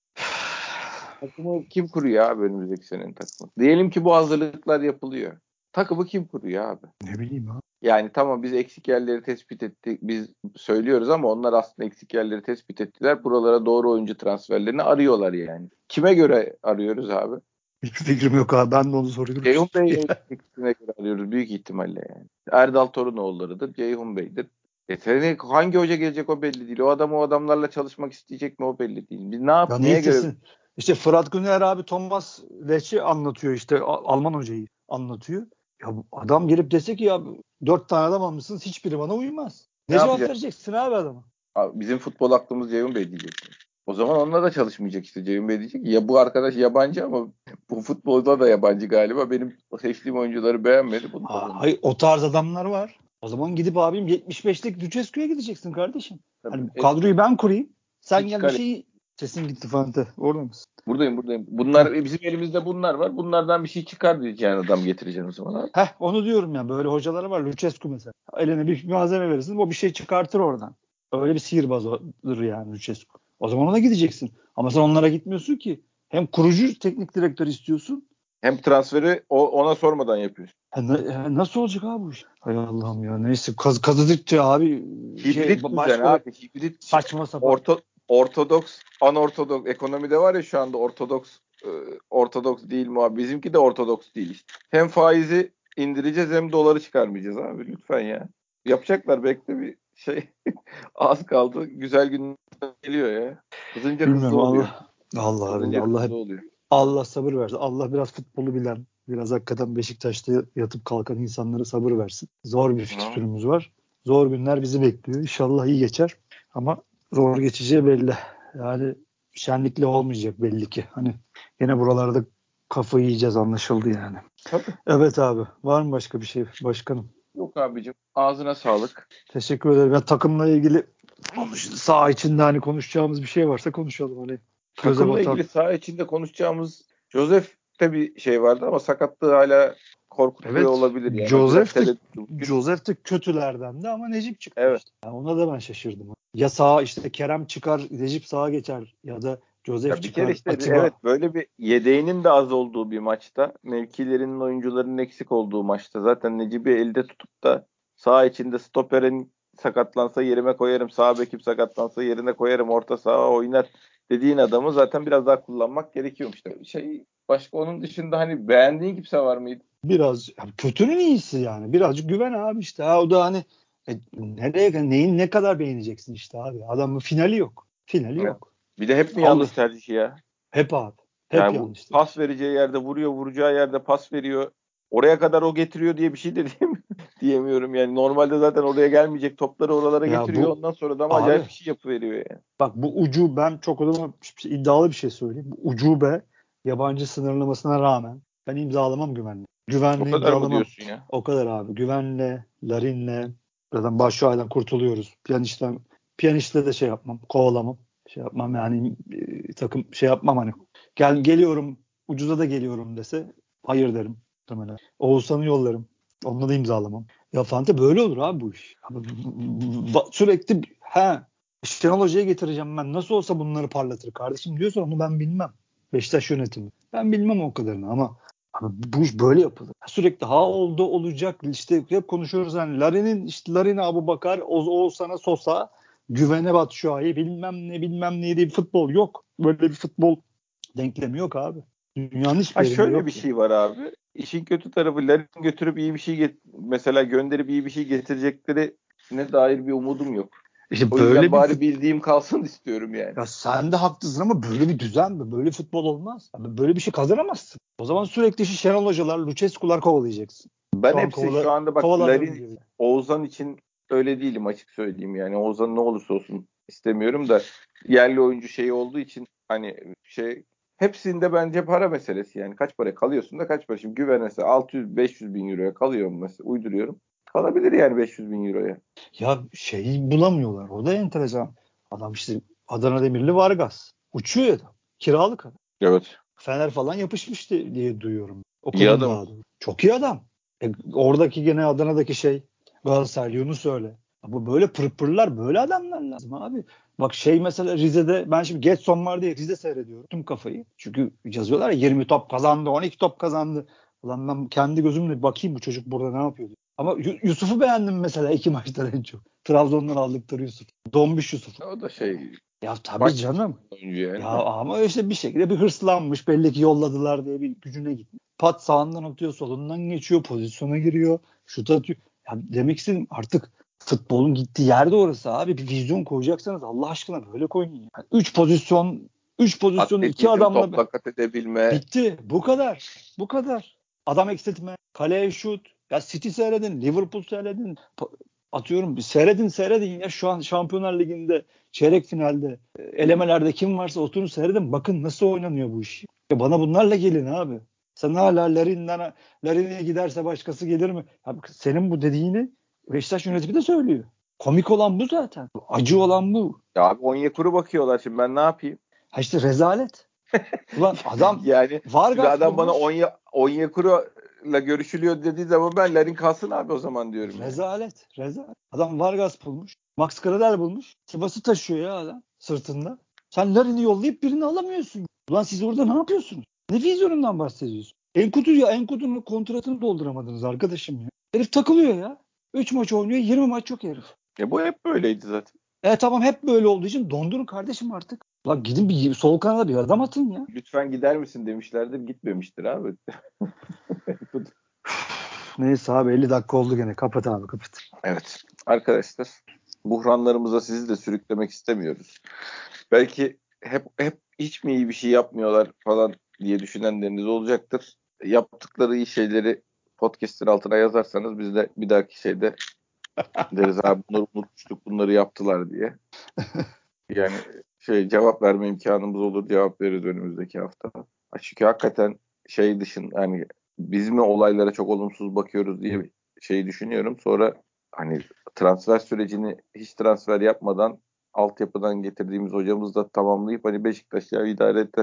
Takımı kim kuruyor abi önümüzdeki senenin takımı? Diyelim ki bu hazırlıklar yapılıyor. Takımı kim kuruyor abi? Ne bileyim abi. Yani tamam biz eksik yerleri tespit ettik. Biz söylüyoruz ama onlar aslında eksik yerleri tespit ettiler. Buralara doğru oyuncu transferlerini arıyorlar yani. Kime göre arıyoruz abi? Hiçbir fikrim yok abi. Ben de onu soruyorum. Ceyhun Bey eksikliğine göre arıyoruz büyük ihtimalle yani. Erdal Torunoğulları'dır, Ceyhun Bey'dir. E seni hangi hoca gelecek o belli değil. O adam o adamlarla çalışmak isteyecek mi o belli değil. Biz ne yap Ya neye göre? İşte Fırat Güner abi Thomas Leç'i anlatıyor işte Alman hocayı anlatıyor. Ya adam gelip dese ki ya dört tane adam almışsınız hiçbiri bana uymaz. Ne, Ne cevap yapacak? vereceksin abi adama? Abi bizim futbol aklımız Ceyhun Bey diyecek. O zaman onunla da çalışmayacak işte. Ceyhun Bey diyecek ki, ya bu arkadaş yabancı ama bu futbolda da yabancı galiba. Benim seçtiğim oyuncuları beğenmedi. Bunu Ha, da- hayır o tarz adamlar var. O zaman gidip abim 75'lik Lucescu'ya gideceksin kardeşim. Tabii. Hani kadroyu ben kurayım. Sen gel bir şeyi sesin gitti Fante. Orada mısın? buradayım buradayım. Bunlar e, bizim elimizde bunlar var. Bunlardan bir şey çıkar diyeceğin adam getireceksin o zaman. Abi. Heh onu diyorum ya böyle hocaları var. Lucescu mesela. Eline bir malzeme verirsin o bir şey çıkartır oradan. Öyle bir sihirbazdır yani Lucescu. O zaman ona gideceksin. Ama sen onlara gitmiyorsun ki. Hem kurucu teknik direktör istiyorsun. Hem transferi ona sormadan yapıyorsun. Ha, nasıl olacak abi bu iş? Hay Allah'ım ya neyse kaz, kazıdıkça abi Hibrit şey, başka abi. Hibrit saçma sapan. orto, ortodoks, anortodoks ekonomide var ya şu anda ortodoks e, ortodoks değil mi abi? Bizimki de ortodoks değil işte. Hem faizi indireceğiz hem doları çıkarmayacağız abi lütfen ya. Yapacaklar bekle bir şey. Az kaldı. Güzel günler geliyor ya. Kızınca hızlı oluyor. Allah. Allah abi Allah oluyor. Allah sabır versin. Allah biraz futbolu bilen, biraz hakikaten Beşiktaş'ta yatıp kalkan insanlara sabır versin. Zor bir fikstürümüz var. Zor günler bizi bekliyor. İnşallah iyi geçer. Ama zor geçeceği belli. Yani şenlikle olmayacak belli ki. Hani yine buralarda kafayı yiyeceğiz anlaşıldı yani. Tabii. Evet abi. Var mı başka bir şey başkanım? Yok abicim. Ağzına sağlık. Teşekkür ederim. Ya takımla ilgili dışında sağ içinde hani konuşacağımız bir şey varsa konuşalım hani. Takımla ilgili saha içinde konuşacağımız Joseph de bir şey vardı ama sakatlığı hala korkutuyor evet, olabilir. Yani. Joseph de, Joseph de kötülerden de ama Necip çıktı. Evet. Işte. Yani ona da ben şaşırdım. Ya sağ işte Kerem çıkar, Necip sağa geçer ya da Joseph ya çıkar. Işte, Atiba. Evet böyle bir yedeğinin de az olduğu bir maçta, mevkilerinin oyuncularının eksik olduğu maçta zaten Necip'i elde tutup da sağ içinde stoperin sakatlansa yerime koyarım, sağ bekim sakatlansa yerine koyarım, orta sağa oynar dediğin adamı zaten biraz daha kullanmak gerekiyor işte. Şey başka onun dışında hani beğendiğin kimse var mıydı? Biraz kötünün iyisi yani. Birazcık güven abi işte. Ha, o da hani e, nereye neyin ne kadar beğeneceksin işte abi. Adamın finali yok. Finali yok. Bir de hep mi yanlış tercih ya? Hep abi. Hep yani yanlış. Pas vereceği yerde vuruyor, vuracağı yerde pas veriyor. Oraya kadar o getiriyor diye bir şey de diyeyim, diyemiyorum yani. Normalde zaten oraya gelmeyecek topları oralara ya getiriyor. Bu, ondan sonra da ama abi, acayip bir şey yapıveriyor yani. Bak bu ucu ben çok o zaman iddialı bir şey söyleyeyim. Bu ucube yabancı sınırlamasına rağmen ben imzalamam güvenli. Güvenli o kadar imzalamam. diyorsun ya? O kadar abi. Güvenle, Larin'le zaten Başşuay'dan kurtuluyoruz. Piyanişten piyanistle de şey yapmam, kovalamam. Şey yapmam yani e, takım şey yapmam hani. Gel geliyorum ucuza da geliyorum dese hayır derim muhtemelen. Oğuzhan'ı yollarım. Onunla da imzalamam. Ya Fante böyle olur abi bu iş. Sürekli he Şenol Hoca'ya getireceğim ben. Nasıl olsa bunları parlatır kardeşim diyorsa onu ben bilmem. Beşiktaş yönetimi. Ben bilmem o kadarını ama Abi bu iş böyle yapılır. Sürekli ha oldu olacak işte hep konuşuyoruz hani Larin'in işte Larin Abu Bakar Oğuzhan'a Sosa güvene Batu Şua'yı bilmem ne bilmem ne diye bir futbol yok. Böyle bir futbol denklemi yok abi. Dünyanın hiçbir ha, şöyle bir şey var abi. İşin kötü tarafı Larin götürüp iyi bir şey get mesela gönderip iyi bir şey getirecekleri ne dair bir umudum yok. İşte o böyle bir bari bildiğim kalsın istiyorum yani. Ya sen de haklısın ama böyle bir düzen böyle futbol olmaz. Abi böyle bir şey kazanamazsın. O zaman sürekli şu Şenol Hocalar, Lucescu'lar kovalayacaksın. Ben şu hepsi kovala, şu anda bak Larin, Oğuzhan için öyle değilim açık söyleyeyim yani. Oğuzhan ne olursa olsun istemiyorum da yerli oyuncu şeyi olduğu için hani şey hepsinde bence para meselesi yani. Kaç para kalıyorsun da kaç para. Şimdi güven mesela 600-500 bin euroya kalıyor mesela uyduruyorum. Kalabilir yani 500 bin euroya. Ya şeyi bulamıyorlar. O da enteresan. Adam işte Adana Demirli Vargas. Uçuyor ya da. Kiralık adam. Evet. Fener falan yapışmıştı diye duyuyorum. Okudum iyi adam. Çok iyi adam. E, oradaki gene Adana'daki şey Galatasaray Yunus öyle. Bu böyle pırpırlar böyle adamlar lazım abi. Bak şey mesela Rize'de ben şimdi Getson var diye Rize seyrediyorum tüm kafayı. Çünkü yazıyorlar ya 20 top kazandı 12 top kazandı. Ulan ben kendi gözümle bakayım bu çocuk burada ne yapıyor Ama Yusuf'u beğendim mesela iki maçta en çok. Trabzon'dan aldıkları Yusuf. Donmuş Yusuf. O da şey ya tabii Baş canım. Yani. Ya ama işte bir şekilde bir hırslanmış. Belli ki yolladılar diye bir gücüne gitmiş. Pat sağından atıyor, solundan geçiyor, pozisyona giriyor, şut atıyor. Ya demek istedim artık futbolun gittiği yerde orası abi. Bir vizyon koyacaksanız Allah aşkına böyle koyun. Yani üç pozisyon, üç pozisyonu iki adamla topla kat edebilme. Bitti. Bu kadar. Bu kadar. Adam eksiltme, kaleye şut. Ya City seyredin, Liverpool seyredin. Atıyorum bir seyredin seyredin ya şu an Şampiyonlar Ligi'nde çeyrek finalde e, elemelerde kim varsa oturun seyredin bakın nasıl oynanıyor bu iş. Ya bana bunlarla gelin abi. Sen hala Larin'den Larin'e giderse başkası gelir mi? Abi senin bu dediğini Beşiktaş yönetimi de söylüyor. Komik olan bu zaten. Acı olan bu. Ya abi Onyekuru bakıyorlar şimdi ben ne yapayım? Ha işte rezalet. Ulan adam yani Vargas adam bana Onye Onyekuru'la görüşülüyor dediği zaman ben Larin kalsın abi o zaman diyorum. Rezalet. Yani. Rezalet. Adam Vargas bulmuş. Max Gradel bulmuş. Sivas'ı taşıyor ya adam sırtında. Sen Larin'i yollayıp birini alamıyorsun. Ulan siz orada ne yapıyorsunuz? Ne vizyonundan bahsediyorsun? Enkudu ya Enkudu'nun kontratını dolduramadınız arkadaşım ya. Herif takılıyor ya. 3 maç oynuyor 20 maç yok herif. Ya bu hep böyleydi zaten. E tamam hep böyle olduğu için dondurun kardeşim artık. Lan gidin bir sol kanada bir adam atın ya. Lütfen gider misin demişlerdir gitmemiştir abi. Neyse abi 50 dakika oldu gene. Kapat abi kapat. Evet arkadaşlar buhranlarımıza sizi de sürüklemek istemiyoruz. Belki hep hep hiç mi iyi bir şey yapmıyorlar falan diye düşünenleriniz olacaktır. Yaptıkları iyi şeyleri podcast'in altına yazarsanız biz de bir dahaki şeyde deriz abi bunları unutmuştuk bunları yaptılar diye. Yani şey cevap verme imkanımız olur cevap veririz önümüzdeki hafta. Çünkü hakikaten şey dışın yani biz mi olaylara çok olumsuz bakıyoruz diye bir şey düşünüyorum. Sonra hani transfer sürecini hiç transfer yapmadan altyapıdan getirdiğimiz hocamız da tamamlayıp hani Beşiktaş ya idare et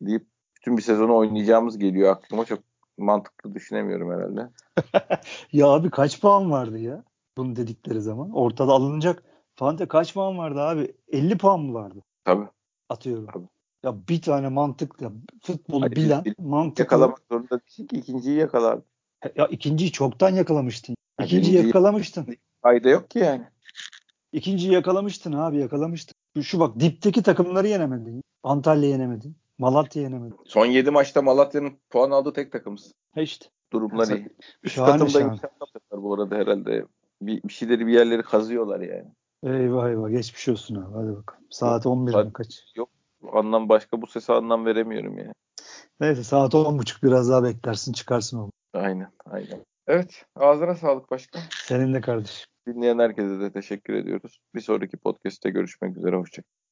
deyip bütün bir sezonu oynayacağımız geliyor aklıma. Çok mantıklı düşünemiyorum herhalde. ya abi kaç puan vardı ya? Bunu dedikleri zaman. Ortada alınacak Fante kaç puan vardı abi? 50 puan mı vardı? Tabii. Atıyorum. Tabii. Ya bir tane mantık ya futbolu Hayır, bilen bir- mantıklı. Yakalamak zorunda değilsin ki ikinciyi yakalar. Ya ikinciyi çoktan yakalamıştın. İkinciyi birinciyi- yakalamıştın. Fayda yok ki yani. İkinciyi yakalamıştın abi yakalamıştın. Şu, şu bak dipteki takımları yenemedin. Antalya yenemedin. Malatya yenemedin. Son 7 maçta Malatya'nın puan aldığı tek takımız. İşte. Durumlar iyi. Üst katımda imkanlar bu arada herhalde. Bir, bir şeyleri bir yerleri kazıyorlar yani. Eyvah eyvah geçmiş olsun abi hadi bakalım. Saat 11 Saat- mi kaç? Anlam başka bu sese anlam veremiyorum yani. Neyse saat 10.30 biraz daha beklersin çıkarsın oğlum. Aynen aynen. Evet ağzına sağlık başkan. Senin de kardeşim. Dinleyen herkese de teşekkür ediyoruz. Bir sonraki podcast'te görüşmek üzere. Hoşçakalın.